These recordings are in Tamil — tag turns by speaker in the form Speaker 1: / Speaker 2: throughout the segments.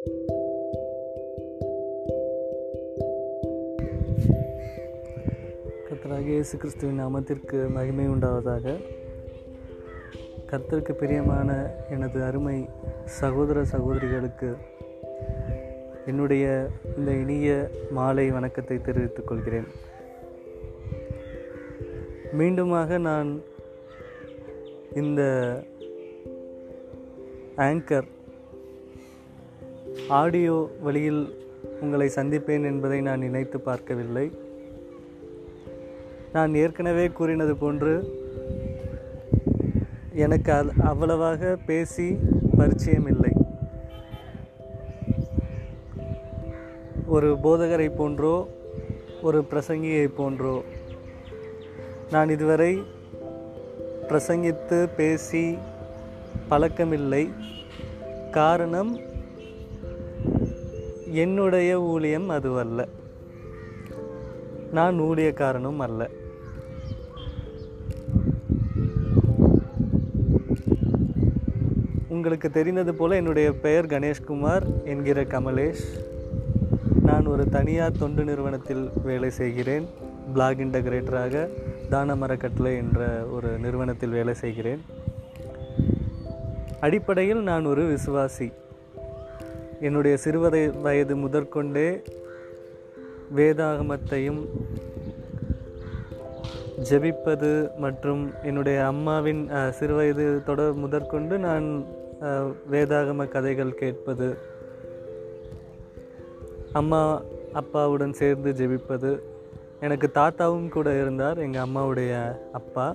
Speaker 1: கர்த்தராகிய இயேசு கிறிஸ்துவின் நாமத்திற்கு மகிமை உண்டாவதாக. கர்த்தருக்கு பிரியமான எனது அருமை சகோதர சகோதரிகளுக்கு என்னுடைய இந்த இனிய மாலை வணக்கத்தை தெரிவித்துக் கொள்கிறேன். மீண்டுமாக நான் இந்த ஆங்கர் ஆடியோ வழியில் உங்களை சந்திப்பேன் என்பதை நான் நினைத்து பார்க்கவில்லை. நான் ஏற்கனவே கூறினது போன்று எனக்கு அது அவ்வளவாக பேசி பரிச்சயம் இல்லை ஒரு போதகரை போன்றோ ஒரு பிரசங்கியை போன்றோ நான் இதுவரை பிரசங்கித்து பேசி பழக்கமில்லை. காரணம் என்னுடைய ஊழியம் அதுவல்ல. நான் ஊழியக்காரனும் அல்ல. உங்களுக்கு தெரிந்தது போல என்னுடைய பெயர் கணேஷ்குமார் என்கிற கமலேஷ். நான் ஒரு தனியார் தொண்டு நிறுவனத்தில் வேலை செய்கிறேன். பிளாக் இன்டகிரேட்டராக தானமர மரக்கட்டளை என்ற ஒரு நிறுவனத்தில் வேலை செய்கிறேன். அடிப்படையில் நான் ஒரு விசுவாசி. என்னுடைய சிறுவதை வயது முதற்கொண்டே வேதாகமத்தையும் ஜெபிப்பது மற்றும் என்னுடைய அம்மாவின் சிறுவயது தொடர் முதற்கொண்டு நான் வேதாகம கதைகள் கேட்பது அம்மா அப்பாவுடன் சேர்ந்து ஜெபிப்பது. எனக்கு தாத்தாவும் கூட இருந்தார் எங்கள் அம்மாவுடைய அப்பா.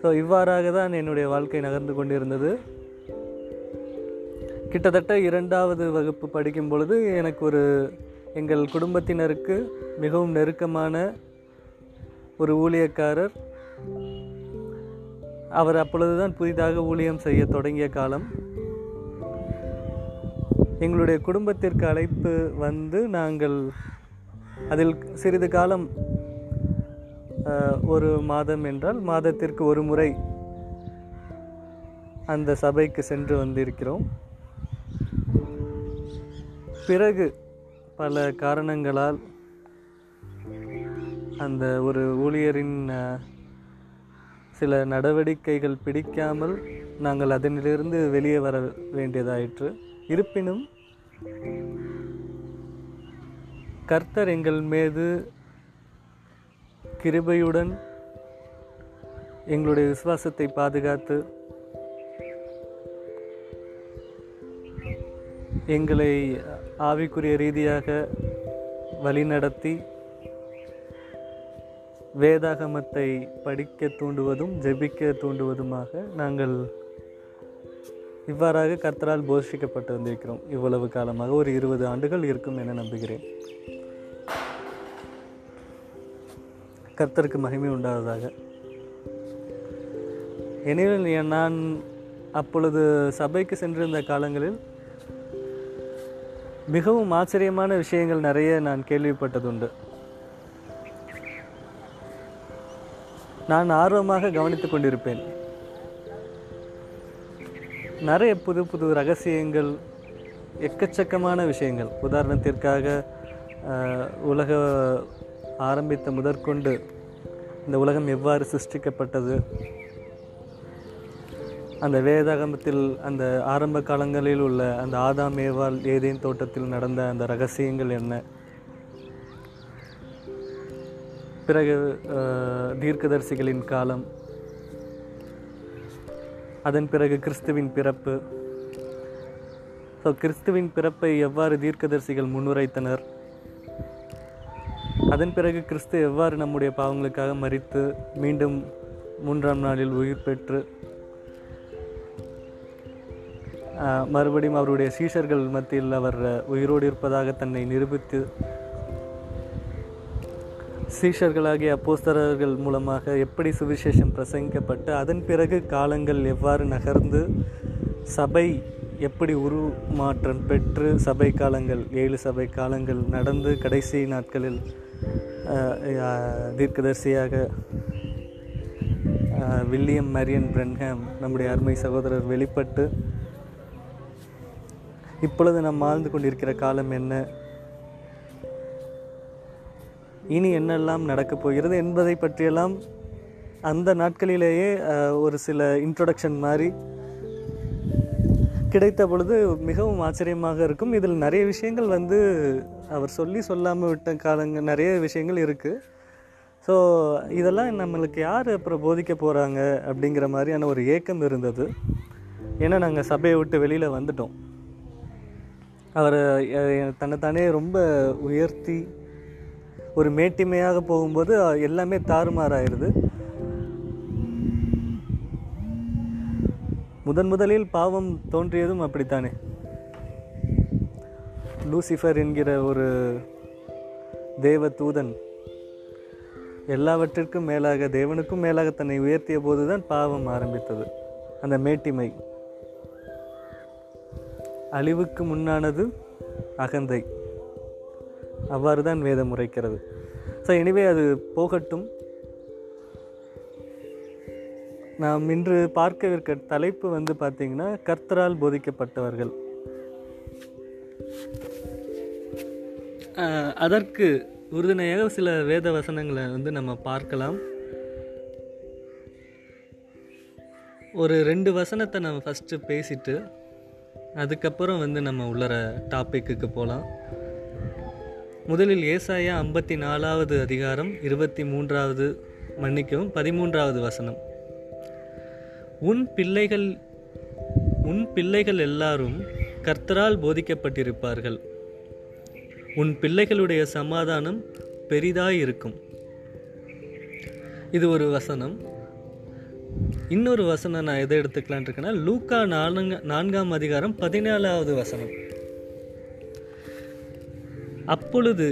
Speaker 1: ஸோ இவ்வாறாக தான் என்னுடைய வாழ்க்கை நகர்ந்து கொண்டிருந்தது. கிட்டத்தட்ட இரண்டாவது வகுப்பு படிக்கும் பொழுது எனக்கு ஒரு எங்கள் குடும்பத்தினருக்கு மிகவும் நெருக்கமான ஒரு ஊழியக்காரர். அவர் அப்பொழுதுதான் புதிதாக ஊழியம் செய்ய தொடங்கிய காலம். எங்களுடைய குடும்பத்திற்கு அழைப்பு வந்து நாங்கள் அதில் சிறிது காலம் ஒரு மாதம் என்றால் மாதத்திற்கு ஒரு முறை அந்த சபைக்கு சென்று வந்திருக்கிறோம். பிறகு பல காரணங்களால் அந்த ஒரு ஊழியரின் சில நடவடிக்கைகள் பிடிக்காமல் நாங்கள் அதனிலிருந்து வெளியே வர வேண்டியதாயிற்று. இருப்பினும் கர்த்தர் எங்கள் மீது கிருபையுடன் எங்களுடைய விசுவாசத்தை பாதுகாத்து எங்களை ஆவிக்குரிய ரீதியாக வழிநடத்தி வேதாகமத்தை படிக்க தூண்டுவதும் ஜெபிக்க தூண்டுவதுமாக நாங்கள் இவ்வாறாக கர்த்தரால் போஷிக்கப்பட்டு வந்திருக்கிறோம். இவ்வளவு காலமாக ஒரு இருபது ஆண்டுகள் இருக்கும் என நம்புகிறேன். கர்த்தருக்கு மகிமை உண்டாவதாக. எனவே நான் அப்பொழுது சபைக்கு சென்றிருந்த காலங்களில் மிகவும் ஆச்சரியமான விஷயங்கள் நிறைய நான் கேள்விப்பட்டதுண்டு. நான் ஆர்வமாக கவனித்துக் கொண்டிருப்பேன். நிறைய புது புது ரகசியங்கள் எக்கச்சக்கமான விஷயங்கள். உதாரணத்திற்காக உலக ஆரம்பித்த முதற்கொண்டு இந்த உலகம் எவ்வாறு சிருஷ்டிக்கப்பட்டது? அந்த வேதாகமத்தில் அந்த ஆரம்ப காலங்களில் உள்ள அந்த ஆதாம் மேவால் ஏதேன் தோட்டத்தில் நடந்த அந்த ரகசியங்கள் என்ன? பிறகு தீர்க்கதரிசிகளின் காலம். அதன் பிறகு கிறிஸ்துவின் பிறப்பு. ஸோ கிறிஸ்துவின் பிறப்பை எவ்வாறு தீர்க்கதரிசிகள் முன்னுரைத்தனர்? அதன் பிறகு கிறிஸ்து எவ்வாறு நம்முடைய பாவங்களுக்காக மறித்து மீண்டும் மூன்றாம் நாளில் உயிர் பெற்று மறுபடியும் அவருடைய சீஷர்கள் மத்தியில் அவர் உயிரோடு இருப்பதாக தன்னை நிரூபித்து சீஷர்களாகிய அப்போஸ்தரர்கள் மூலமாக எப்படி சுவிசேஷம் பிரசங்கிக்கப்பட்டு அதன் பிறகு காலங்கள் எவ்வாறு நகர்ந்து சபை எப்படி உருமாற்றம் பெற்று சபை காலங்கள் ஏழு சபை காலங்கள் நடந்து கடைசி நாட்களில் தீர்க்கதரிசியாக வில்லியம் மரியன் பிரென்ஹாம் நம்முடைய அருமை சகோதரர் வெளிப்பட்டு இப்பொழுது நாம் வாழ்ந்து கொண்டிருக்கிற காலம் என்ன? இனி என்னெல்லாம் நடக்கப் போகிறது என்பதை பற்றியெல்லாம் அந்த நாட்களிலேயே ஒரு சில இன்ட்ரொடக்ஷன் மாதிரி கிடைத்த பொழுது மிகவும் ஆச்சரியமாக இருக்கும். இதில் நிறைய விஷயங்கள் வந்து அவர் சொல்லி சொல்லாமல் விட்ட காலங்கள் நிறைய விஷயங்கள் இருக்குது ஸோ இதெல்லாம் நம்மளுக்கு யார் அப்புறம் போதிக்க போகிறாங்க அப்படிங்கிற மாதிரியான ஒரு ஏக்கம் இருந்தது. ஏன்னா நாங்கள் சபையை விட்டு வெளியில் வந்துட்டோம். அவர் தன்னைத்தானே ரொம்ப உயர்த்தி ஒரு மேட்டிமையாக போகும்போது எல்லாமே தாறுமாறாயிருது. முதன் முதலில் பாவம் தோன்றியதும் அப்படித்தானே. லூசிஃபர் என்கிற ஒரு தேவ தூதன் எல்லாவற்றிற்கும் மேலாக தேவனுக்கும் மேலாக தன்னை உயர்த்திய போதுதான் பாவம் ஆரம்பித்தது. அந்த மேட்டிமை. அழிவுக்கு முன்னானது அகந்தை. அவ்வாறு தான் வேதம் உரைக்கிறது. ஸோ எனிவே அது போகட்டும். நாம் இன்று பார்க்கவிருக்க தலைப்பு வந்து பார்த்திங்கன்னா கர்த்தரால் போதிக்கப்பட்டவர்கள். அதற்கு உறுதுணையாக சில வேத வசனங்களை வந்து நம்ம பார்க்கலாம். ஒரு ரெண்டு வசனத்தை நம்ம ஃபஸ்ட்டு பேசிட்டு அதுக்கப்புறம் வந்து நம்ம உள்ளர டாப்பிக்கு போகலாம் முதலில் ஏசாயா ஐம்பத்தி நாலாவது அதிகாரம் இருபத்தி மூன்றாவது மன்னிக்கவும் பதிமூன்றாவது வசனம். உன் பிள்ளைகள் உன் பிள்ளைகள் எல்லாரும் கர்த்தரால் போதிக்கப்பட்டிருப்பார்கள். உன் பிள்ளைகளுடைய சமாதானம் பெரிதாயிருக்கும். இது ஒரு வசனம். இன்னொரு வசனம் நான் எதை எடுத்துக்கலான் இருக்கேன்னா லூக்கா நான்கு நான்காம் அதிகாரம் பதினாலாவது வசனம். அப்பொழுது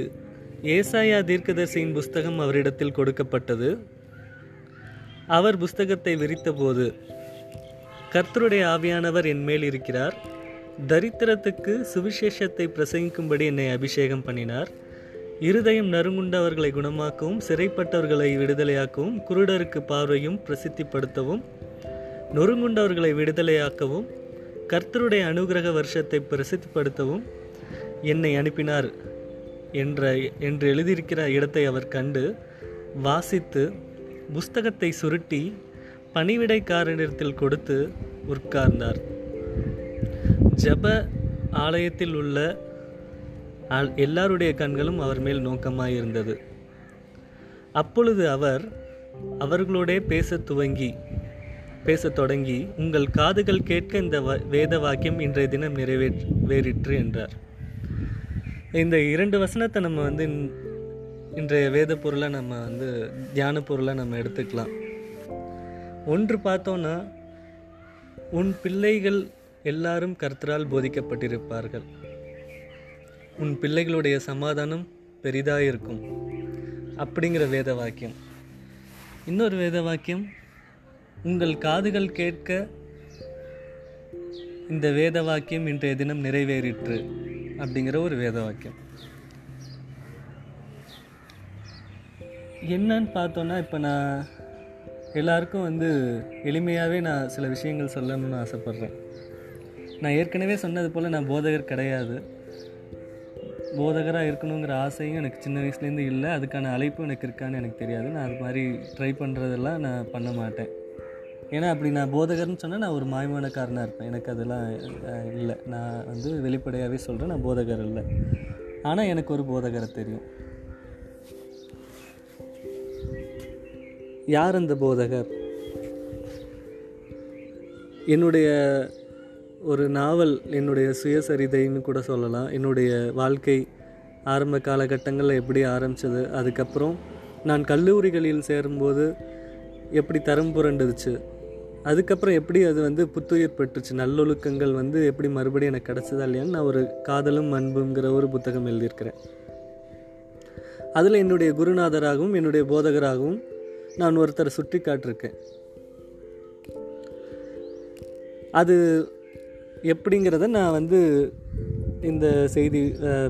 Speaker 1: ஏசாயா தீர்க்கதரிசியின் புஸ்தகம் அவரிடத்தில் கொடுக்கப்பட்டது. அவர் புஸ்தகத்தை விரித்தபோது கர்த்தருடைய ஆவியானவர் என் மேல் இருக்கிறார். தரித்திரத்துக்கு சுவிசேஷத்தை பிரசங்கிக்கும்படி என்னை அபிஷேகம் பண்ணினார். இருதயம் நறுங்குண்டவர்களை குணமாக்கவும் சிறைப்பட்டவர்களை விடுதலையாக்கவும் குருடருக்கு பார்வையும் பிரசித்திப்படுத்தவும் நொறுங்குண்டவர்களை விடுதலையாக்கவும் கர்த்தருடைய அனுகிரக வருஷத்தை பிரசித்திப்படுத்தவும் என்னை அனுப்பினார் என்ற என்று எழுதியிருக்கிற இடத்தை அவர் கண்டு வாசித்து புஸ்தகத்தை சுருட்டி பணிவிடைக்காரனிடத்தில் கொடுத்து உட்கார்ந்தார். ஜெப ஆலயத்தில் உள்ள எல்லாருடைய கண்களும் அவர் மேல் நோக்கமாக இருந்தது அப்பொழுது அவர் அவர்களோடே பேசத் துவங்கி பேசத் தொடங்கி உங்கள் காதுகள் கேட்க இந்த வ- வேத வாக்கியம் இன்றைய தினம் நிறைவேறிற்று என்றார். இந்த இரண்டு வசனத்தை நம்ம வந்து இன்- இன்றைய வேத பொருளை நம்ம வந்து தியான பொருளை நம்ம எடுத்துக்கலாம். ஒன்று பார்த்தோன்னா உன் பிள்ளைகள் எல்லாரும் கர்த்தரால் போதிக்கப்பட்டிருப்பார்கள். உன் பிள்ளைகளுடைய சமாதானம் பெரிதாக இருக்கும் அப்படிங்கிற வேத வாக்கியம் இன்னொரு வேத வாக்கியம் உங்கள் காதுகள் கேட்க இந்த வேத வாக்கியம் இன்றைய தினம் நிறைவேறிற்று அப்படிங்கிற ஒரு வேத வாக்கியம் என்னன்னு பார்த்தோன்னா இப்போ நான் எல்லாருக்கும் வந்து எளிமையாகவே நான் சில விஷயங்கள் சொல்லணும்னு ஆசைப்பட்றேன். நான் ஏற்கனவே சொன்னது போல் நான் போதகர் கிடையாது. போதகராக இருக்கணுங்கிற ஆசையும் எனக்கு சின்ன வயசுலேருந்து இல்லை. அதுக்கான அழைப்பும் எனக்கு இருக்கான்னு எனக்கு தெரியாது. நான் அது மாதிரி ட்ரை பண்ணுறதெல்லாம் நான் பண்ண மாட்டேன். ஏன்னா அப்படி நான் போதகர்னு சொன்னால் நான் ஒரு மாய்மானக்காரனாக இருப்பேன். எனக்கு அதெல்லாம் இல்லை. நான் வந்து வெளிப்படையாகவே சொல்கிறேன் நான் போதகர் இல்லை ஆனால் எனக்கு ஒரு போதகரை தெரியும். யார் அந்த போதகர்? என்னுடைய ஒரு நாவல் என்னுடைய சுயசரிதைன்னு கூட சொல்லலாம். என்னுடைய வாழ்க்கை ஆரம்ப காலகட்டங்களில் எப்படி ஆரம்பித்தது அதுக்கப்புறம் நான் கல்லூரிகளில் சேரும்போது எப்படி தரம் புரண்டுச்சு அதுக்கப்புறம் எப்படி அது வந்து புத்துயிர் பெற்றுச்சு நல்லொழுக்கங்கள் வந்து எப்படி மறுபடியும் எனக்கு கிடச்சதா இல்லையான்னு நான் ஒரு காதலும் அன்புங்கிற ஒரு புத்தகம் எழுதியிருக்கிறேன். அதில் என்னுடைய குருநாதராகவும் என்னுடைய போதகராகவும் நான் ஒருத்தரை சுட்டி காட்டிருக்கேன் அது எப்படிங்கிறத நான் வந்து இந்த செய்தி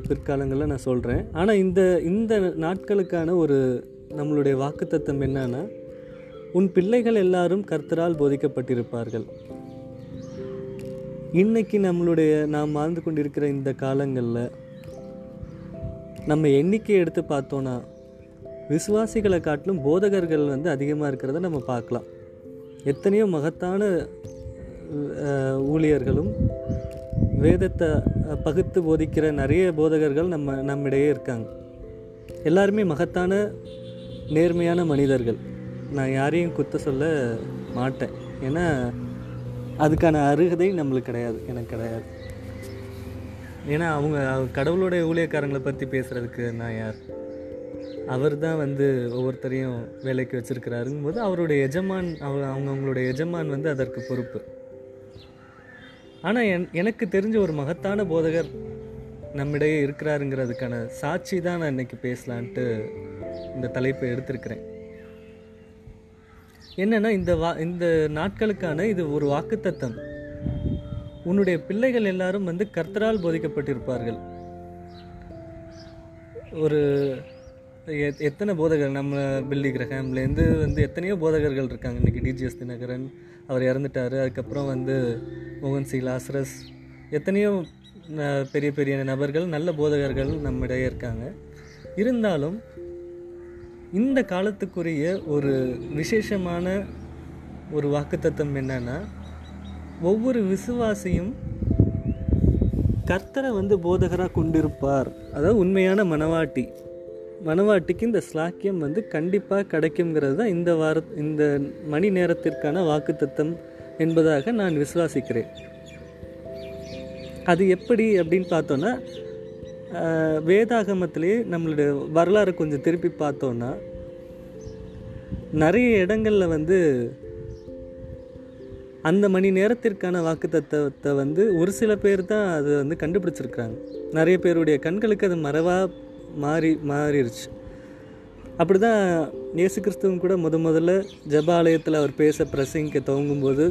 Speaker 1: பிற்காலங்களில் நான் சொல்கிறேன் ஆனால் இந்த இந்த நாட்களுக்கான ஒரு நம்மளுடைய வாக்குத்தத்தம் என்னன்னா உன் பிள்ளைகள் எல்லாரும் கர்த்தரால் போதிக்கப்பட்டிருப்பார்கள். இன்னைக்கு நம்மளுடைய நாம் வாழ்ந்து கொண்டிருக்கிற இந்த காலங்களில் நம்ம எண்ணிக்கை எடுத்து பார்த்தோன்னா விசுவாசிகளை காட்டிலும் போதகர்கள் வந்து அதிகமாக இருக்கிறத நம்ம பார்க்கலாம். எத்தனையோ மகத்தான ஊழியர்களும் வேதத்தை பகுத்து போதிக்கிற நிறைய போதகர்கள் நம்ம நம்மிடையே இருக்காங்க. எல்லாருமே மகத்தான நேர்மையான மனிதர்கள். நான் யாரையும் குத்த சொல்ல மாட்டேன். ஏன்னா அதுக்கான அருகதை நம்மளுக்கு கிடையாது. எனக்கு கிடையாது. ஏன்னா அவங்க கடவுளுடைய ஊழியக்காரங்களை பற்றி பேசுகிறதுக்கு நான் யார்? அவர் தான் வந்து ஒவ்வொருத்தரையும் வேலைக்கு வச்சிருக்கிறாருங்கும் போது அவருடைய எஜமான் அவங்க அவங்கவுங்களுடைய எஜமான் வந்து அதற்கு பொறுப்பு. ஆனால் என் எனக்கு தெரிஞ்ச ஒரு மகத்தான போதகர் நம்மிடையே இருக்கிறாருங்கிறதுக்கான சாட்சி தான் நான் இன்னைக்கு பேசலான்ட்டு இந்த தலைப்பை எடுத்திருக்கிறேன். என்னென்னா இந்த வா இந்த நாட்களுக்கான இது ஒரு வாக்குத்தத்தம். உன்னுடைய பிள்ளைகள் எல்லாரும் வந்து கர்த்தரால் போதிக்கப்பட்டிருப்பார்கள். ஒரு எத்- எத்தனை போதகர்? நம்ம பில்லி கிரகம்லேருந்து வந்து எத்தனையோ போதகர்கள் இருக்காங்க. இன்னைக்கு டிஜிஎஸ் தினகரன் அவர் இறந்துட்டாரு. அதுக்கப்புறம் வந்து மோகன் சி லாசரஸ் எத்தனையோ ந- பெரிய பெரிய நபர்கள் நல்ல போதகர்கள் நம்மிடையே இருக்காங்க. இருந்தாலும் இந்த காலத்துக்குரிய ஒரு விசேஷமான ஒரு வாக்குத்தத்தம் என்னன்னா ஒவ்வொரு விசுவாசியும் கர்த்தரை வந்து போதகராக கொண்டிருப்பார். அதாவது உண்மையான மனவாட்டி. மனவாட்டிக்கு இந்த ஸ்லாக்கியம் வந்து கண்டிப்பாக கிடைக்குங்கிறது தான் இந்த வார இந்த மணி நேரத்திற்கான வாக்குத்தத்தம் என்பதாக நான் விசுவாசிக்கிறேன். அது எப்படி அப்படின்னு பார்த்தோன்னா வேதாகமத்திலே வேதாகமத்திலேயே நம்மளுடைய வரலாறு கொஞ்சம் திருப்பி பார்த்தோன்னா நிறைய இடங்களில் வந்து அந்த மணி நேரத்திற்கான வாக்குத்தத்தத்தை வந்து ஒரு சில பேர் தான் அது வந்து கண்டுபிடிச்சிருக்கிறாங்க. நிறைய பேருடைய கண்களுக்கு அது மறைவாக மாறி மாறிடுச்சு அப்படி தான் இயேசு கிறிஸ்துவும் கூட முத முதல்ல ஜெபாலயத்தில் அவர் பேச பிரசங்கிக்க துவங்கும்போது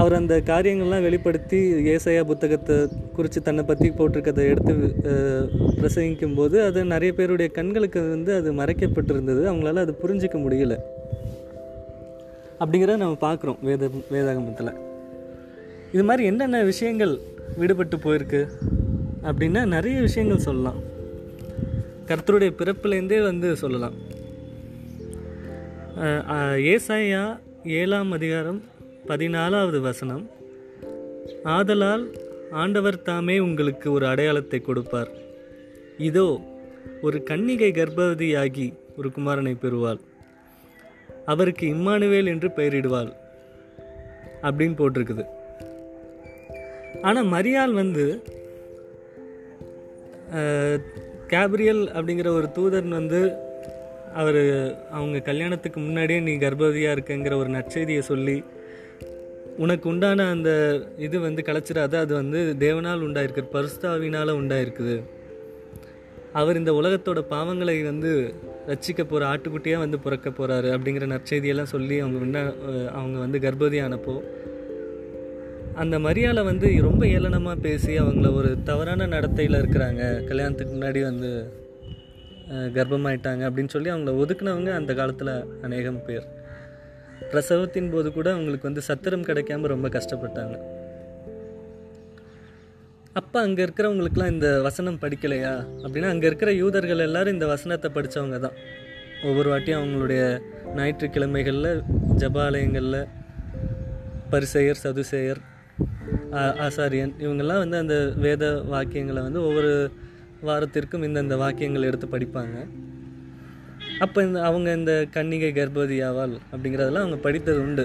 Speaker 1: அவர் அந்த காரியங்கள்லாம் வெளிப்படுத்தி ஏசையா புத்தகத்தை குறித்து தன்னை பற்றி போட்டிருக்கதை எடுத்து பிரசங்கிக்கும் போது அது நிறைய பேருடைய கண்களுக்கு வந்து அது மறைக்கப்பட்டிருந்தது. அவங்களால அது புரிஞ்சிக்க முடியல. அப்படிங்கிறத நம்ம பார்க்குறோம் வேத வேதாகமத்தில். இது மாதிரி என்னென்ன விஷயங்கள் விடுபட்டு போயிருக்கு? அப்படின்னா நிறைய விஷயங்கள் சொல்லலாம். கர்த்தருடைய பிறப்புலேருந்தே வந்து சொல்லலாம். ஏசாயா ஏழாம் அதிகாரம் பதினாலாவது வசனம். ஆதலால் ஆண்டவர் தாமே உங்களுக்கு ஒரு அடையாளத்தை கொடுப்பார். இதோ ஒரு கன்னிகை கர்ப்பவதியாகி ஒரு குமாரனை பெறுவாள். அவருக்கு இம்மானுவேல் என்று பெயரிடுவாள். அப்படின்னு போட்டிருக்குது. ஆனால் மரியாள் வந்து கேப்ரியல் அப்படிங்கிற ஒரு தூதன் வந்து அவர் அவங்க கல்யாணத்துக்கு முன்னாடியே நீ கர்ப்பவதியாக இருக்கங்கிற ஒரு நற்செய்தியை சொல்லி உனக்கு உண்டான அந்த இது வந்து கலைச்சிடாத அது வந்து தேவனால் உண்டாயிருக்கு பரிஸ்தாவினால் உண்டாயிருக்குது. அவர் இந்த உலகத்தோட பாவங்களை வந்து ரட்சிக்க போகிற ஆட்டுக்குட்டியாக வந்து பிறக்க போகிறாரு அப்படிங்கிற நற்செய்தியெல்லாம் சொல்லி அவங்க அவங்க வந்து கர்ப்பவதியானப்போ அந்த மரியாதை வந்து ரொம்ப ஏளனமாக பேசி அவங்கள ஒரு தவறான நடத்தையில் இருக்கிறாங்க. கல்யாணத்துக்கு முன்னாடி வந்து கர்ப்பமாயிட்டாங்க அப்படின்னு சொல்லி அவங்கள ஒதுக்குனவங்க அந்த காலத்தில் அநேகம் பேர். பிரசவத்தின் போது கூட அவங்களுக்கு வந்து சத்திரம் கிடைக்காம ரொம்ப கஷ்டப்பட்டாங்க. அப்போ அங்கே இருக்கிறவங்களுக்குலாம் இந்த வசனம் படிக்கலையா? அப்படின்னா அங்கே இருக்கிற யூதர்கள் எல்லாரும் இந்த வசனத்தை படித்தவங்க தான். ஒவ்வொரு வாட்டியும் அவங்களுடைய ஞாயிற்றுக்கிழமைகளில் ஜபாலயங்களில் பரிசெயர் சதுசேயர் ஆசாரியன் இவங்கெல்லாம் வந்து அந்த வேத வாக்கியங்களை வந்து ஒவ்வொரு வாரத்திற்கும் இந்தந்த வாக்கியங்கள் எடுத்து படிப்பாங்க. அப்போ இந்த அவங்க இந்த கன்னிகை கர்ப்பவதி ஆவாள் அப்படிங்கிறதெல்லாம் அவங்க படித்தது உண்டு.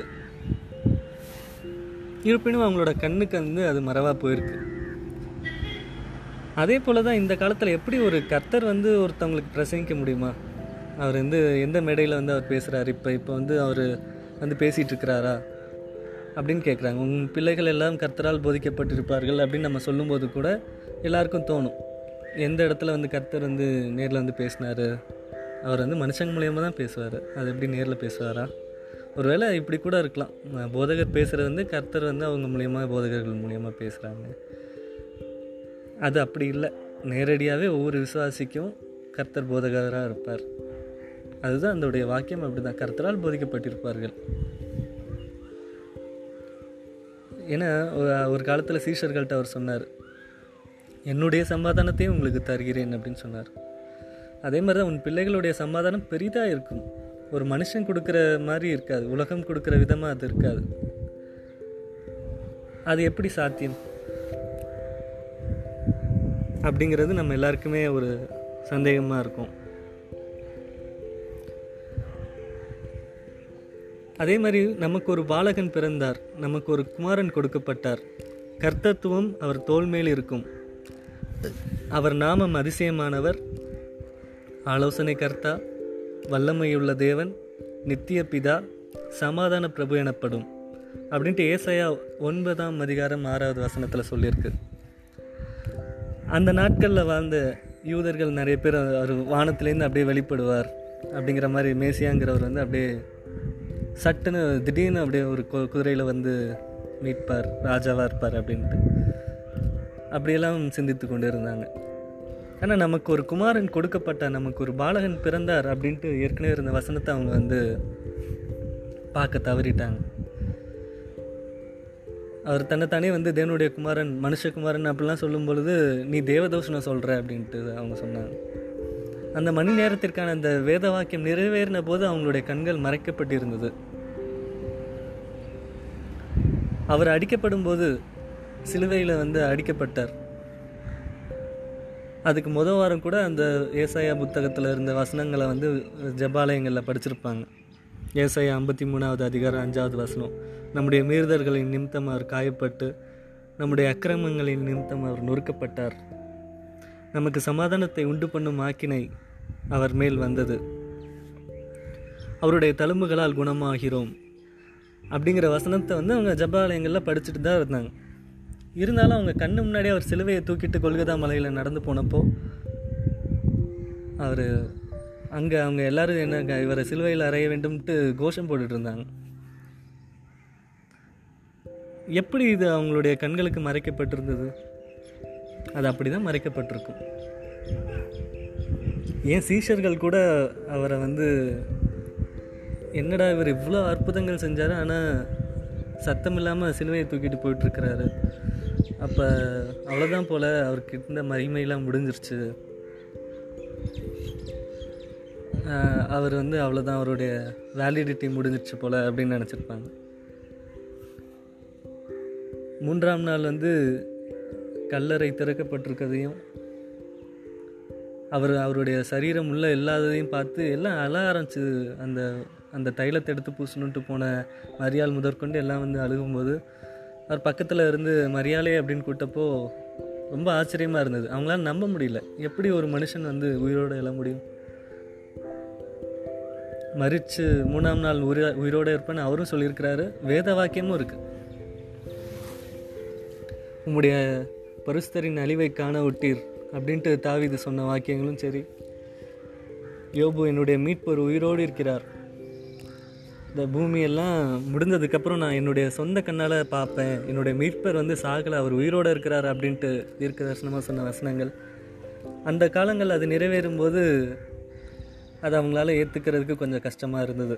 Speaker 1: இருப்பினும் அவங்களோட கண்ணுக்கு வந்து அது மறவா போயிருக்கு. அதே போல தான் இந்த காலத்தில் எப்படி ஒரு கர்த்தர் வந்து ஒருத்தவங்களுக்கு பிரசங்கிக்க முடியுமா? அவர் வந்து எந்த மேடையில் வந்து அவர் பேசுகிறார் இப்போ இப்போ வந்து அவர் வந்து பேசிகிட்டு இருக்கிறாரா? அப்படின்னு கேட்குறாங்க உன் பிள்ளைகள் எல்லாம் கர்த்தரால் போதிக்கப்பட்டிருப்பார்கள் அப்படின்னு நம்ம சொல்லும்போது கூட எல்லாருக்கும் தோணும். எந்த இடத்துல வந்து கர்த்தர் வந்து நேரில் வந்து பேசினார்? அவர் வந்து மனுஷங்க மூலியமாக தான் பேசுவார். அது எப்படி நேரில் பேசுவாரா? ஒருவேளை இப்படி கூட இருக்கலாம். போதகர் பேசுகிறது வந்து கர்த்தர் வந்து அவங்க மூலியமாக போதகர்கள் மூலியமாக பேசுகிறாங்க அது அப்படி இல்லை. நேரடியாகவே ஒவ்வொரு விசுவாசிக்கும் கர்த்தர் போதகராக இருப்பார். அதுதான் அதோடைய வாக்கியம். அப்படிதான். கர்த்தரால் போதிக்கப்பட்டிருப்பார்கள். ஏன்னா ஒரு- காலத்தில் சீஷர்கள்ட்ட அவர் சொன்னார். என்னுடைய சமாதானத்தையும் உங்களுக்கு தருகிறேன் அப்படின்னு சொன்னார். அதே மாதிரி தான் உன் பிள்ளைகளுடைய சமாதானம் பெரிதாக இருக்கும். ஒரு மனுஷன் கொடுக்குற மாதிரி இருக்காது. உலகம் கொடுக்குற விதமாக அது இருக்காது. அது எப்படி சாத்தியம்? அப்படிங்கிறது நம்ம எல்லாருக்குமே ஒரு சந்தேகமாக இருக்கும். அதே மாதிரி நமக்கு ஒரு பாலகன் பிறந்தார். நமக்கு ஒரு குமாரன் கொடுக்கப்பட்டார். கர்த்தத்துவம் அவர் தோல்மேல் இருக்கும். அவர் நாமம் அதிசயமானவர். ஆலோசனை கர்த்தா வல்லமையுள்ள தேவன் நித்திய பிதா சமாதான பிரபு எனப்படும். அப்படின்ட்டு ஏசையா ஒன்பதாம் அதிகாரம் ஆறாவது வசனத்தில் சொல்லியிருக்கு. அந்த நாட்களில் வாழ்ந்த யூதர்கள் நிறைய பேர் அவர் வானத்திலேருந்து அப்படியே வெளிப்படுவார். அப்படிங்கிற மாதிரி மேசியாங்கிறவர் வந்து அப்படியே சட்டுன்னு திடீர்னு அப்படியே ஒரு கு குதிரையில் வந்து மீட்பார் ராஜாவாக இருப்பார் அப்படின்ட்டு. அப்படியெல்லாம் சிந்தித்து கொண்டு இருந்தாங்க. ஆனால் நமக்கு ஒரு குமாரன் கொடுக்கப்பட்ட நமக்கு ஒரு பாலகன் பிறந்தார் அப்படின்ட்டு ஏற்கனவே இருந்த வசனத்தை அவங்க வந்து பார்க்க தவறிட்டாங்க. அவர் தன்னைத்தானே வந்து தேவனுடைய குமாரன் மனுஷகுமாரன் அப்படிலாம் சொல்லும் பொழுது நீ தேவதோஷனம் சொல்கிற அப்படின்ட்டு அவங்க சொன்னாங்க. அந்த மணி நேரத்திற்கான அந்த வேத வாக்கியம் நிறைவேறின போது அவங்களுடைய கண்கள் மறைக்கப்பட்டிருந்தது. அவர் அடிக்கப்படும் போது சிலுவையில் வந்து அடிக்கப்பட்டார். அதுக்கு முத வாரம் கூட அந்த ஏசாயா புத்தகத்தில் இருந்த வசனங்களை வந்து ஜபாலயங்களில் படிச்சிருப்பாங்க. ஏசாயா ஐம்பத்தி மூணாவது அதிகாரம் அஞ்சாவது வசனம். நம்முடைய மீறுதல்களின் நிமித்தம் அவர் காயப்பட்டு நம்முடைய அக்கிரமங்களின் நிமித்தம் அவர் நொறுக்கப்பட்டார். நமக்கு சமாதானத்தை உண்டு பண்ணும் ஆக்கினை அவர் மேல் வந்தது. அவருடைய தழும்புகளால் குணமாகிறோம். அப்படிங்கிற வசனத்தை வந்து அவங்க ஜபாலயங்களில் படிச்சுட்டு தான் இருந்தாங்க. இருந்தாலும் அவங்க கண்ணு முன்னாடி அவர் சிலுவையை தூக்கிட்டு கொல்கதா மலையில் நடந்து போனப்போ அவர் அங்கே அவங்க எல்லாரும் என்ன இவரை சிலுவையில் அறைய வேண்டும்ட்டு கோஷம் போட்டுட்டு இருந்தாங்க. எப்படி இது அவங்களுடைய கண்களுக்கு மறைக்கப்பட்டிருந்தது? அது அப்படி தான் மறைக்கப்பட்டிருக்கும். ஏன் சீஷர்கள் கூட அவரை வந்து என்னடா இவர் இவ்வளோ அற்புதங்கள் செஞ்சார் ஆனால் சத்தம் இல்லாமல் சிலுவையை தூக்கிட்டு போயிட்டுருக்கிறாரு. அப்போ அவ்வளோதான் போல் அவருக்கு இருந்த மகிமையெல்லாம் முடிஞ்சிருச்சு. அவர் வந்து அவ்வளோதான் அவருடைய வேலிடிட்டி முடிஞ்சிருச்சு போல் அப்படின்னு நினச்சிருப்பாங்க. மூன்றாம் நாள் வந்து கல்லறை திறக்கப்பட்டிருக்கதையும் அவர் அவருடைய சரீரம் உள்ள இல்லாததையும் பார்த்து எல்லாம் அழ ஆரம்பிச்சு அந்த அந்த தைலத்தை எடுத்து பூசணுன்ட்டு போன மரியாள் முதற்கொண்டு எல்லாம் வந்து அழுகும்போது அவர் பக்கத்தில் இருந்து மரியாளே அப்படின்னு கூட்டப்போ ரொம்ப ஆச்சரியமாக இருந்தது. அவங்களால நம்ப முடியல. எப்படி ஒரு மனுஷன் வந்து உயிரோடு எழ முடியும்? மறித்து மூணாம் நாள் உயிர உயிரோடு இருப்பேன்னு அவரும் சொல்லியிருக்கிறாரு. வேத வாக்கியமும் இருக்குது உம்முடைய பரிசுத்தரின் அழிவை காண விட்டீர் அப்படின்ட்டு தாவிது சொன்ன வாக்கியங்களும் சரி. யோபு என்னுடைய மீட்பர் உயிரோடு இருக்கிறார். இந்த பூமியெல்லாம் முடிஞ்சதுக்கப்புறம் நான் என்னுடைய சொந்த கண்ணால் பார்ப்பேன். என்னுடைய மீட்பர் வந்து சாகலை அவர் உயிரோடு இருக்கிறார் அப்படின்ட்டு தீர்க்க தரிசனமாக சொன்ன வசனங்கள். அந்த காலங்கள் அது நிறைவேறும் போது அது அவங்களால ஏற்றுக்கிறதுக்கு கொஞ்சம் கஷ்டமாக இருந்தது.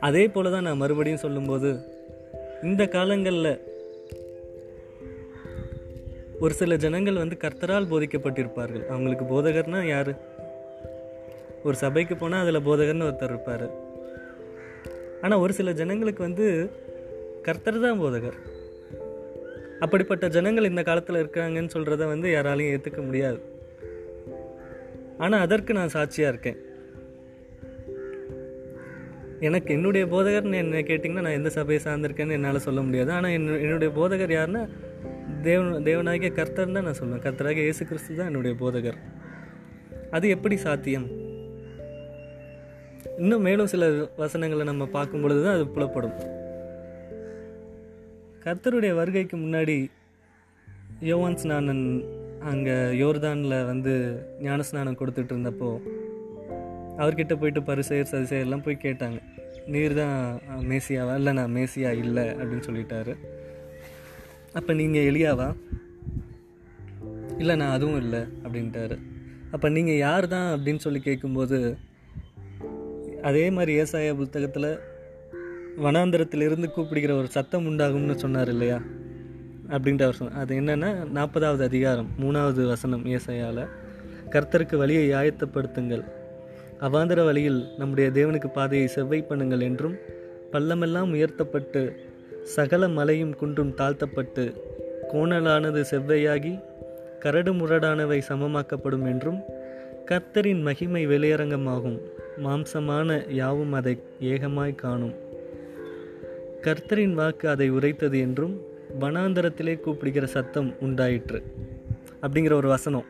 Speaker 1: அதே போல தான் நான் மறுபடியும் சொல்லும்போது இந்த காலங்களில் ஒரு சில ஜனங்கள் வந்து கர்த்தரால் போதிக்கப்பட்டிருப்பார்கள். அவங்களுக்கு போதகர்னால் யார்? ஒரு சபைக்கு போனால் அதில் போதகர்னு ஒருத்தர் இருப்பார். ஆனால் ஒரு சில ஜனங்களுக்கு வந்து கர்த்தர் தான் போதகர். அப்படிப்பட்ட ஜனங்கள் இந்த காலத்தில் இருக்கிறாங்கன்னு சொல்கிறத வந்து யாராலையும் ஏற்றுக்க முடியாது. ஆனால் அதற்கு நான் சாட்சியாக இருக்கேன். எனக்கு என்னுடைய போதகர்னு என்ன கேட்டிங்கன்னா நான் எந்த சபையை சார்ந்திருக்கேன்னு என்னால் சொல்ல முடியாது. ஆனால் என்ன என்னுடைய போதகர் யாருன்னா தேவன் தேவனாகிய கர்த்தர் தான் நான் சொல்லுவேன் கர்த்தராகிய இயேசு கிறிஸ்து தான் என்னுடைய போதகர். அது எப்படி சாத்தியம்? இன்னும் மேலும் சில வசனங்களை நம்ம பார்க்கும் பொழுது தான் அது புலப்படும். கர்த்தருடைய வருகைக்கு முன்னாடி யோவான் ஸ்நானன் அங்கே யோர்தானில் வந்து ஞானஸ்நானம் கொடுத்துட்டு இருந்தப்போ அவர்கிட்ட போயிட்டு பரிசெயர் சதிசெயர் எல்லாம் போய் கேட்டாங்க. நீர் தான் மேசியாவா? இல்லை நான் மேசியா இல்லை அப்படின்னு சொல்லிட்டாரு. அப்போ நீங்கள் எளியாவா இல்லை நான் அதுவும் இல்லை அப்படின்ட்டாரு. அப்போ நீங்கள் யார் தான்? அப்படின்னு சொல்லி கேட்கும்போது அதே மாதிரி ஏசாயா புத்தகத்தில் வனாந்திரத்திலிருந்து கூப்பிடுகிற ஒரு சத்தம் உண்டாகும்னு சொன்னார் இல்லையா? அப்படின்ட்டு அவர் சொன்னார். அது என்னென்னா நாற்பதாவது அதிகாரம் மூணாவது வசனம் ஏசையால் கர்த்தருக்கு வழியை ஆயத்தப்படுத்துங்கள். அவாந்திர வழியில் நம்முடைய தேவனுக்கு பாதையை செவ்வை பண்ணுங்கள் என்றும் பள்ளமெல்லாம் உயர்த்தப்பட்டு சகல மலையும் குன்றும் தாழ்த்தப்பட்டு கோணலானது செவ்வையாகி கரடு முரடானவை சமமாக்கப்படும் என்றும் கர்த்தரின் மகிமை வெளியரங்கமாகும். மாம்சமான யாவும் அதை ஏகமாய் காணும். கர்த்தரின் வாக்கு அதை உரைத்தது என்றும் வனாந்தரத்திலே கூப்பிடுகிற சத்தம் உண்டாயிற்று அப்படிங்கிற ஒரு வசனம்.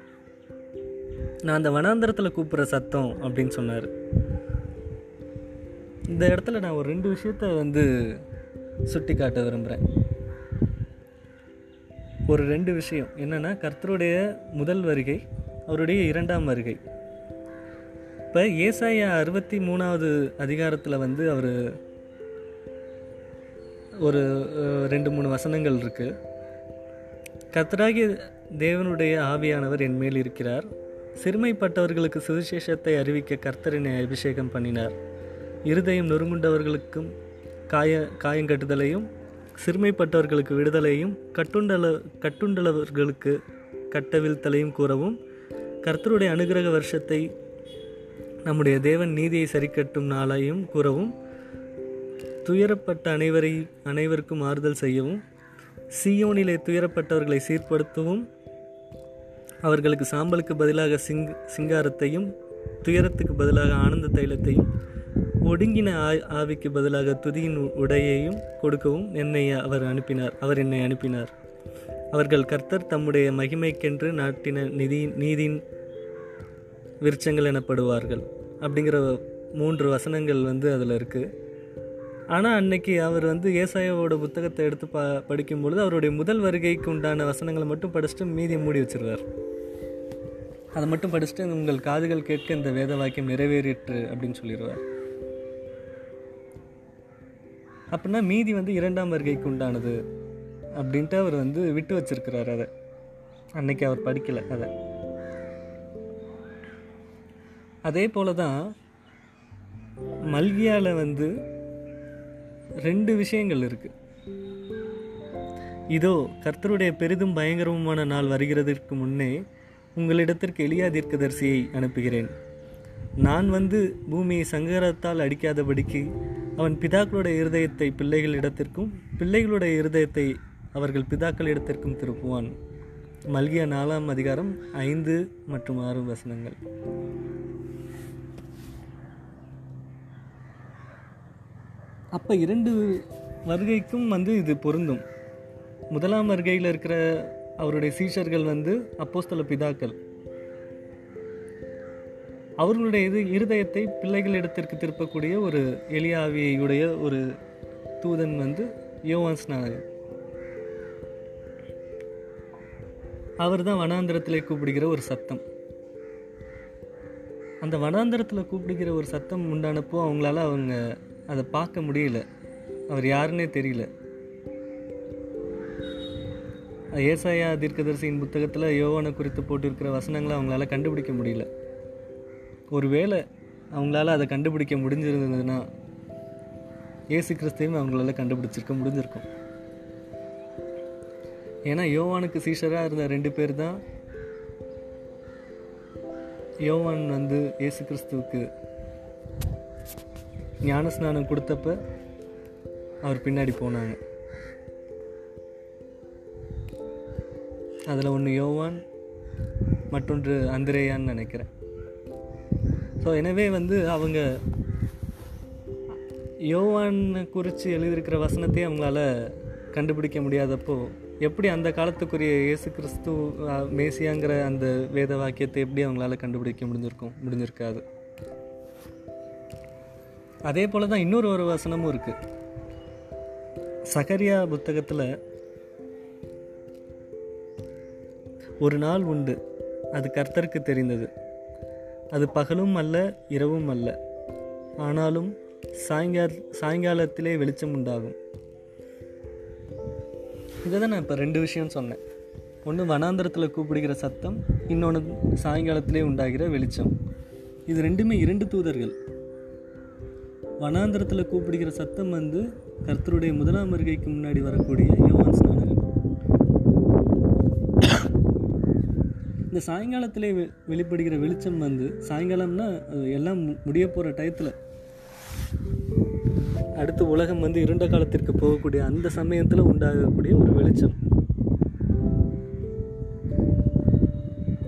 Speaker 1: நான் அந்த வனாந்தரத்தில் கூப்பிட்ற சத்தம் அப்படின்னு சொன்னார். இந்த இடத்துல நான் ஒரு ரெண்டு விஷயத்த வந்து சுட்டி காட்ட விரும்புகிறேன் ஒரு ரெண்டு விஷயம். என்னென்னா கர்த்தருடைய முதல் வருகை அவருடைய இரண்டாம் வருகை. இப்போ ஏசாயா அறுபத்தி மூணாவது அதிகாரத்தில் வந்து அவர் ஒரு ரெண்டு மூணு வசனங்கள் இருக்குது கத்தராகிய தேவனுடைய ஆவியானவர் என் மேல் இருக்கிறார். சிறுமைப்பட்டவர்களுக்கு சுவிசேஷத்தை அறிவிக்க கர்த்தரினை அபிஷேகம் பண்ணினார். இருதயம் நொறுங்குண்டவர்களுக்கும் காய காயங்கட்டுதலையும் சிறுமைப்பட்டவர்களுக்கு விடுதலையும் கட்டுண்டல கட்டுண்டலவர்களுக்கு கட்டவிழ்த்தலையும் கூறவும் கர்த்தருடைய அனுகிரக வருஷத்தை நம்முடைய தேவன் நீதியை சரிக்கட்டும் நாளையும் கூறவும் துயரப்பட்ட அனைவரை அனைவருக்கும் ஆறுதல் செய்யவும் சியோனிலே துயரப்பட்டவர்களை சீர்படுத்தவும் அவர்களுக்கு சாம்பலுக்கு பதிலாக சிங் சிங்காரத்தையும் துயரத்துக்கு பதிலாக ஆனந்த தைலத்தையும் ஒடுங்கின ஆ- ஆவிக்கு பதிலாக துதியின் உடையையும் கொடுக்கவும் என்னை அவர் அனுப்பினார் அவர் என்னை அனுப்பினார். அவர்கள் கர்த்தர் தம்முடைய மகிமைக்கென்று நாட்டின நிதி நீதியின் விருட்சங்கள் எனப்படுவார்கள் அப்படிங்கிற மூன்று வசனங்கள் வந்து அதில் இருக்குது ஆனால் அன்னைக்கு அவர் வந்து ஏசாயாவோட புத்தகத்தை எடுத்து ப படிக்கும் பொழுது அவருடைய முதல் வருகைக்கு உண்டான வசனங்களை மட்டும் படிச்சுட்டு மீதியை மூடி வச்சிருவார். அதை மட்டும் படிச்சுட்டு உங்கள் காதுகள் கேட்க இந்த வேத வாக்கியம் நிறைவேறிற்று அப்படின்னு சொல்லிடுவார் அப்படின்னா மீதி வந்து இரண்டாம் வருகைக்கு உண்டானது அப்படின்ட்டு அவர் வந்து விட்டு வச்சிருக்கிறார் அதை. அன்னைக்கு அவர் படிக்கலை அதை. அதே போல தான் மல்கியால வந்து ரெண்டு விஷயங்கள் இருக்கு. இதோ கர்த்தருடைய பெரிதும் பயங்கரமான நாள் வருகிறதற்கு முன்னே உங்களிடத்திற்கு எளியா தீர்க்கதரிசியை அனுப்புகிறேன். நான் வந்து பூமியை சங்கரத்தால் அடிக்காதபடிக்கு அவன் பிதாக்களுடைய இருதயத்தை பிள்ளைகளிடத்திற்கும் பிள்ளைகளுடைய இருதயத்தை அவர்கள் பிதாக்களிடத்திற்கும் திருப்புவான். மல்கிய நாலாம் அதிகாரம் ஐந்து மற்றும் ஆறு வசனங்கள். அப்போ இரண்டு வருகைக்கும் வந்து இது பொருந்தும். முதலாம் வருகையில் இருக்கிற அவருடைய சீஷர்கள் வந்து அப்போஸ்தல பிதாக்கள். அவர்களுடைய இது இருதயத்தை பிள்ளைகளிடத்திற்கு திருப்பக்கூடிய ஒரு எளியாவியுடைய ஒரு தூதன் வந்து யோவான்ஸ் நாயர் அவர் தான் வனாந்திரத்திலே கூப்பிடுகிற ஒரு சத்தம். அந்த வனாந்திரத்தில் கூப்பிடுகிற ஒரு சத்தம் உண்டானப்போ அவங்களால அவங்க அதை பார்க்க முடியல. அவர் யாருன்னே தெரியல. ஏசாயா தீர்க்கதரிசியின் புத்தகத்தில் யோவானை குறித்து போட்டிருக்கிற வசனங்களை அவங்களால கண்டுபிடிக்க முடியல. ஒருவேளை அவங்களால அதை கண்டுபிடிக்க முடிஞ்சிருந்ததுன்னா ஏசு கிறிஸ்தையும் அவங்களால கண்டுபிடிச்சிருக்க முடிஞ்சிருக்கும். ஏன்னா யோவானுக்கு சீஷராக இருந்த ரெண்டு பேர் தான் யோவான் வந்து இயேசு கிறிஸ்துவுக்கு ஞானஸ்நானம் கொடுத்தப்ப அவர் பின்னாடி போனாங்க. அதில் ஒன்று யோவான் மற்றொன்று அந்திரேயான்னு நினைக்கிறேன். ஸோ எனவே வந்து அவங்க யோவானை குறித்து எழுதியிருக்கிற வசனத்தையே அவங்களால கண்டுபிடிக்க முடியாதப்போ எப்படி அந்த காலத்துக்குரிய இயேசு கிறிஸ்து மேசியாங்கிற அந்த வேத வாக்கியத்தை எப்படி அவங்களால கண்டுபிடிக்க முடிஞ்சிருக்கும் முடிஞ்சிருக்காது? அதே போல தான் இன்னொரு ஒரு வசனமும் இருக்கு. சகரியா புத்தகத்தில் ஒரு நாள் உண்டு. அது கர்த்தருக்கு தெரிந்தது. அது பகலும் அல்ல இரவும் அல்ல. ஆனாலும் சாயங்கால சாயங்காலத்திலே வெளிச்சம் உண்டாகும். இதை தான் நான் இப்போ ரெண்டு விஷயம் சொன்னேன். ஒன்று வனாந்திரத்தில் கூப்பிடுகிற சத்தம் இன்னொன்று சாயங்காலத்திலே உண்டாகிற வெளிச்சம். இது ரெண்டுமே இரண்டு தூதர்கள். வனாந்திரத்தில் கூப்பிடுகிற சத்தம் வந்து கர்த்தருடைய முதலாம் வருகைக்கு முன்னாடி வரக்கூடிய யோவான் ஸ்நானகன். இந்த சாயங்காலத்திலே வெ- வெளிப்படுகிற வெளிச்சம் வந்து சாயங்காலம்னா எல்லாம் மு- முடிய போகிற டயத்தில். அடுத்து உலகம் வந்து இருண்ட காலத்திற்கு போகக்கூடிய அந்த சமயத்தில் உண்டாகக்கூடிய ஒரு வெளிச்சம்.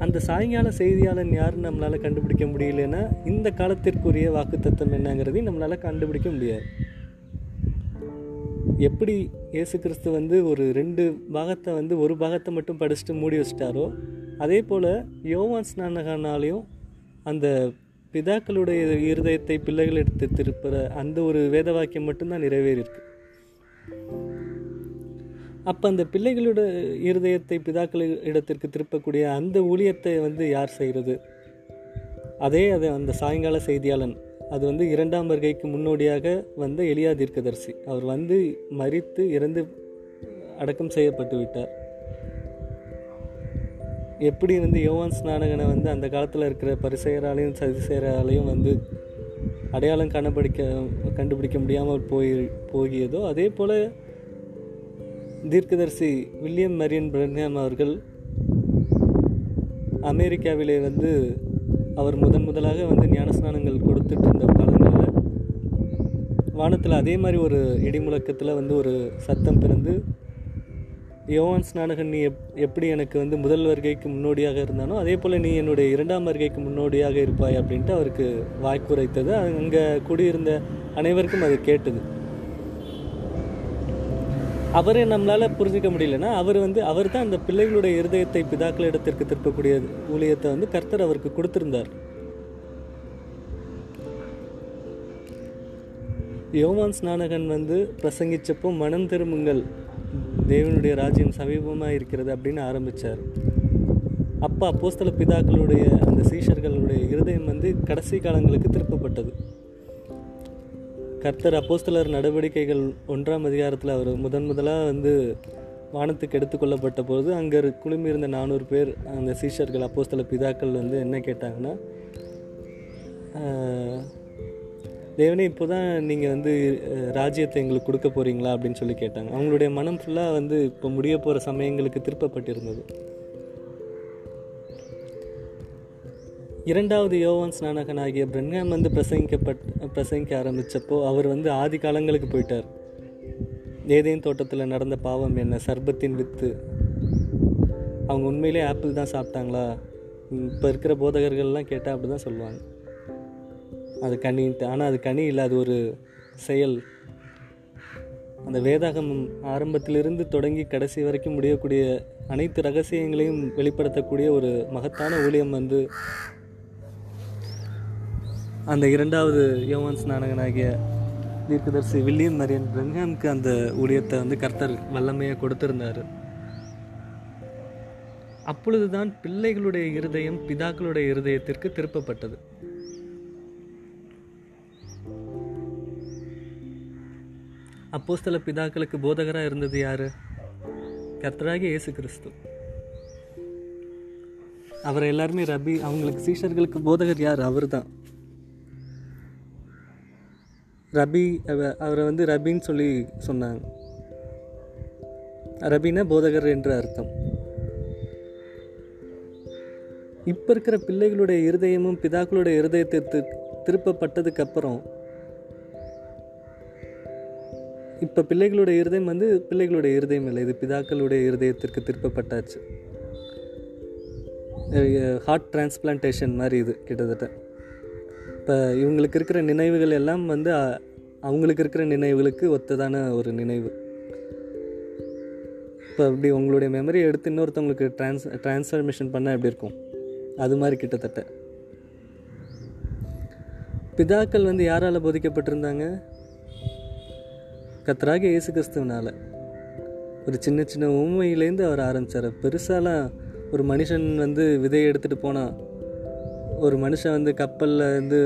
Speaker 1: அந்த சாயங்கால செய்தியாளன் யாருன்னு நம்மளால் கண்டுபிடிக்க முடியலன்னா இந்த காலத்திற்குரிய வாக்குத்தத்தம் என்னங்கிறதையும் நம்மளால் கண்டுபிடிக்க முடியாது. எப்படி இயேசு கிறிஸ்து வந்து ஒரு ரெண்டு பாகத்தை வந்து ஒரு பாகத்தை மட்டும் படிச்சுட்டு மூடி வச்சிட்டாரோ அதே போல் யோவான் ஸ்நானகனாலையும் அந்த பிதாக்களுடைய இருதயத்தை பிள்ளைகள் எடுத்து திருப்புற அந்த ஒரு வேத வாக்கியம் மட்டும்தான் நிறைவேறியிருக்கு. அப்போ அந்த பிள்ளைகளோட இருதயத்தை பிதாக்கள் இடத்திற்கு திருப்பக்கூடிய அந்த ஊழியத்தை வந்து யார் செய்கிறது அதே அது அந்த சாயங்கால செய்தியாளன். அது வந்து இரண்டாம் வருகைக்கு முன்னோடியாக வந்த எளியா தீர்க்கதரிசி. அவர் வந்து மறித்து இறந்து அடக்கம் செய்யப்பட்டு விட்டார். எப்படி வந்து யோவான் ஸ்நானகனை வந்து அந்த காலத்தில் இருக்கிற பரிசெயராலையும் சதிசெயராலையும் வந்து அடையாளம் கண்டுபிடிக்க கண்டுபிடிக்க முடியாமல் போய் போகியதோ அதே போல் தீர்க்கதரிசி வில்லியம் மரியன் பிரன்ஹாம் அவர்கள் அமெரிக்காவிலே வந்து அவர் முதன் முதலாக வந்து ஞானஸ்நானங்கள் கொடுத்துட்டு இருந்த காலங்களில் வானத்தில் அதே மாதிரி ஒரு இடிமுழக்கத்தில் வந்து ஒரு சத்தம் பிறந்து யோவான் ஸ்நானகன் நீ எப் எப்படி எனக்கு வந்து முதல் வருகைக்கு முன்னோடியாக இருந்தானோ அதே போல் நீ என்னுடைய இரண்டாம் வருகைக்கு முன்னோடியாக இருப்பாய் அப்படின்ட்டு அவருக்கு வாய்க்குரைத்தது அங்கே குடியிருந்த அனைவருக்கும் அது கேட்டது. அவரை நம்மளால் புரிஞ்சிக்க முடியலன்னா அவர் வந்து அவர் தான் அந்த பிள்ளைகளுடைய இருதயத்தை பிதாக்கள் இடத்திற்கு திருப்பக்கூடிய ஊழியத்தை வந்து கர்த்தர் அவருக்கு கொடுத்திருந்தார். யோமான் ஸ்நானகன் வந்து பிரசங்கிச்சப்போ மனம் திரும்புங்கள். தேவனுடைய ராஜ்யம் சமீபமாக இருக்கிறது அப்படின்னு ஆரம்பித்தார் அப்பா போஸ்தல பிதாக்களுடைய அந்த சீஷர்களுடைய இருதயம் வந்து கடைசி காலங்களுக்கு திருப்பப்பட்டது. கர்த்தர் அப்போஸ்தலர் நடவடிக்கைகள் ஒன்றாம் அதிகாரத்தில் அவர் முதன் முதலாக வந்து வானத்துக்கு எடுத்துக்கொள்ளப்பட்ட போது அங்கே குழுமி இருந்த நானூறு பேர் அந்த சீஷர்கள் அப்போஸ்தல பிதாக்கள் வந்து என்ன கேட்டாங்கன்னா தேவனே இப்போ தான் நீங்கள் வந்து ராஜ்யத்தை எங்களுக்கு கொடுக்க போகிறீங்களா அப்படின்னு சொல்லி கேட்டாங்க. அவங்களுடைய மனம் ஃபுல்லாக வந்து இப்போ முடிய போகிற சமயங்களுக்கு திருப்பப்பட்டிருந்தது. இரண்டாவது யோவான் ஸ்நானகன் ஆகிய பிரன்ஹாம் வந்து பிரசங்கிக்கப்பட் பிரசங்கிக்க ஆரம்பித்தப்போ அவர் வந்து ஆதி காலங்களுக்கு போயிட்டார். ஏதேன் தோட்டத்தில் நடந்த பாவம் என்ன? சர்பத்தின் வித்து. அவங்க உண்மையிலே ஆப்பிள் தான் சாப்பிட்டாங்களா? இப்போ இருக்கிற போதகர்கள்லாம் கேட்டால் அப்படி தான் சொல்லுவாங்க. அது கனின்ட்டு. ஆனால் அது கனி இல்லை அது ஒரு செயல். அந்த வேதாகமம் ஆரம்பத்திலிருந்து தொடங்கி கடைசி வரைக்கும் முடியக்கூடிய அனைத்து ரகசியங்களையும் வெளிப்படுத்தக்கூடிய ஒரு மகத்தான ஊழியம் வந்து அந்த இரண்டாவது யோவான்ஸ் நாடகனாகிய தீர்க்கதரிசி வில்லியம் மரியன் பிரங்காம்க்கு அந்த ஊழியத்தை வந்து கர்த்தர் வல்லமையை கொடுத்திருந்தார். அப்பொழுதுதான் பிள்ளைகளுடைய இருதயம் பிதாக்களுடைய இருதயத்திற்கு திருப்பப்பட்டது. அப்போஸ்தல பிதாக்களுக்கு போதகராக இருந்தது யாரு? கர்த்தராகிய இயேசு கிறிஸ்து அவர் எல்லாருமே ரபி அவங்களுக்கு சீஷர்களுக்கு போதகர் யார்? அவர் தான் ரபி அவ- அவரை வந்து ரபின்னு சொல்லி சொன்னாங்க. ரபினா போதகர் என்று அர்த்தம். இப்போ இருக்கிற பிள்ளைகளுடைய இருதயமும் பிதாக்களுடைய இருதயத்தை திருப்பப்பட்டதுக்கு அப்புறம் இப்போ பிள்ளைகளுடைய இருதயம் வந்து பிள்ளைகளுடைய இருதயம் இல்லை இது பிதாக்களுடைய இருதயத்திற்கு திருப்பப்பட்டாச்சு. ஹார்ட் டிரான்ஸ்பிளான்டேஷன் மாதிரி இது கிட்டத்தட்ட. இப்போ இவங்களுக்கு இருக்கிற நினைவுகள் எல்லாம் வந்து அவங்களுக்கு இருக்கிற நினைவுகளுக்கு ஒத்ததான ஒரு நினைவு. இப்போ அப்படி உங்களுடைய மெமரி எடுத்து இன்னொருத்தவங்களுக்கு ட்ரான்ஸ் ட்ரான்ஸ்ஃபர்மேஷன் பண்ணால் எப்படி இருக்கும்? அது மாதிரி கிட்டத்தட்ட. பிதாக்கள் வந்து யாரால் போதிக்கப்பட்டிருந்தாங்க? கத்தராக இயேசு கிறிஸ்துவனால் ஒரு சின்ன சின்ன உண்மையிலேருந்து அவர் ஆரம்பித்தார் பெருசாலாம் ஒரு மனுஷன் வந்து விதையை எடுத்துகிட்டு போனால் ஒரு மனுஷன் வந்து கப்பலில் வந்து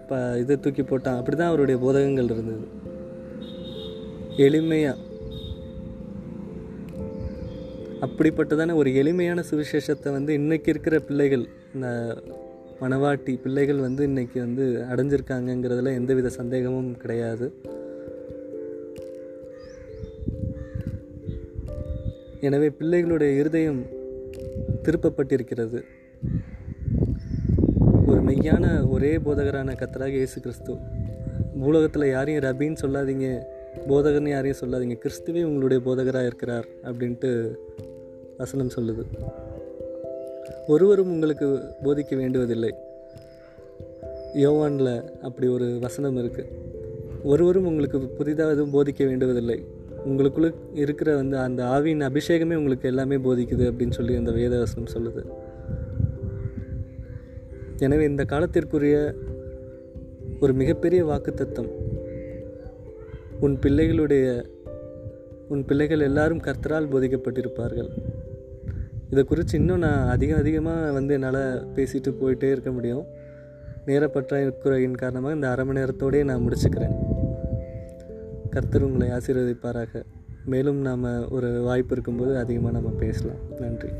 Speaker 1: இப்போ இதை தூக்கி போட்டான். அப்படி தான் அவருடைய போதகங்கள் இருந்தது. எளிமையாக அப்படிப்பட்டதான ஒரு எளிமையான சுவிசேஷத்தை வந்து இன்றைக்கி இருக்கிற பிள்ளைகள் இந்த மணவாட்டி பிள்ளைகள் வந்து இன்னைக்கு வந்து அடைஞ்சிருக்காங்கங்கிறதுல எந்தவித சந்தேகமும் கிடையாது. எனவே பிள்ளைகளுடைய இருதயம் திருப்பப்பட்டிருக்கிறது. மெய்யான ஒரே போதகரான கத்தராக இயேசு கிறிஸ்து பூலகத்தில் யாரையும் ரபின்னு சொல்லாதீங்க. போதகர்னு யாரையும் சொல்லாதீங்க. கிறிஸ்துவே உங்களுடைய போதகராக இருக்கிறார் அப்படின்ட்டு வசனம் சொல்லுது. ஒருவரும் உங்களுக்கு போதிக்க வேண்டுவதில்லை. யோவானில் அப்படி ஒரு வசனம் இருக்குது ஒருவரும் உங்களுக்கு புதிதாக எதுவும் போதிக்க வேண்டுவதில்லை. உங்களுக்குள்ள இருக்கிற வந்து அந்த ஆவியின் அபிஷேகமே உங்களுக்கு எல்லாமே போதிக்குது அப்படின்னு சொல்லி அந்த வேதவசனம் சொல்லுது. எனவே இந்த காலத்திற்குரிய ஒரு மிகப்பெரிய வாக்குத்தத்தம். உன் பிள்ளைகளுடைய உன் பிள்ளைகள் எல்லாரும் கர்த்தரால் போதிக்கப்பட்டிருப்பார்கள். இதை குறித்து இன்னும் நான் அதிகம் அதிகமாக வந்து என்னால் பேசிட்டு போயிட்டே இருக்க முடியும். நேரப்பற்றாக்குறையின் காரணமாக இந்த அரை மணி நேரத்தோடயே நான் முடிச்சுக்கிறேன். கர்த்தர் உங்களை ஆசீர்வதிப்பாராக. மேலும் நாம் ஒரு வாய்ப்பு இருக்கும்போது அதிகமாக நம்ம பேசலாம். நன்றி.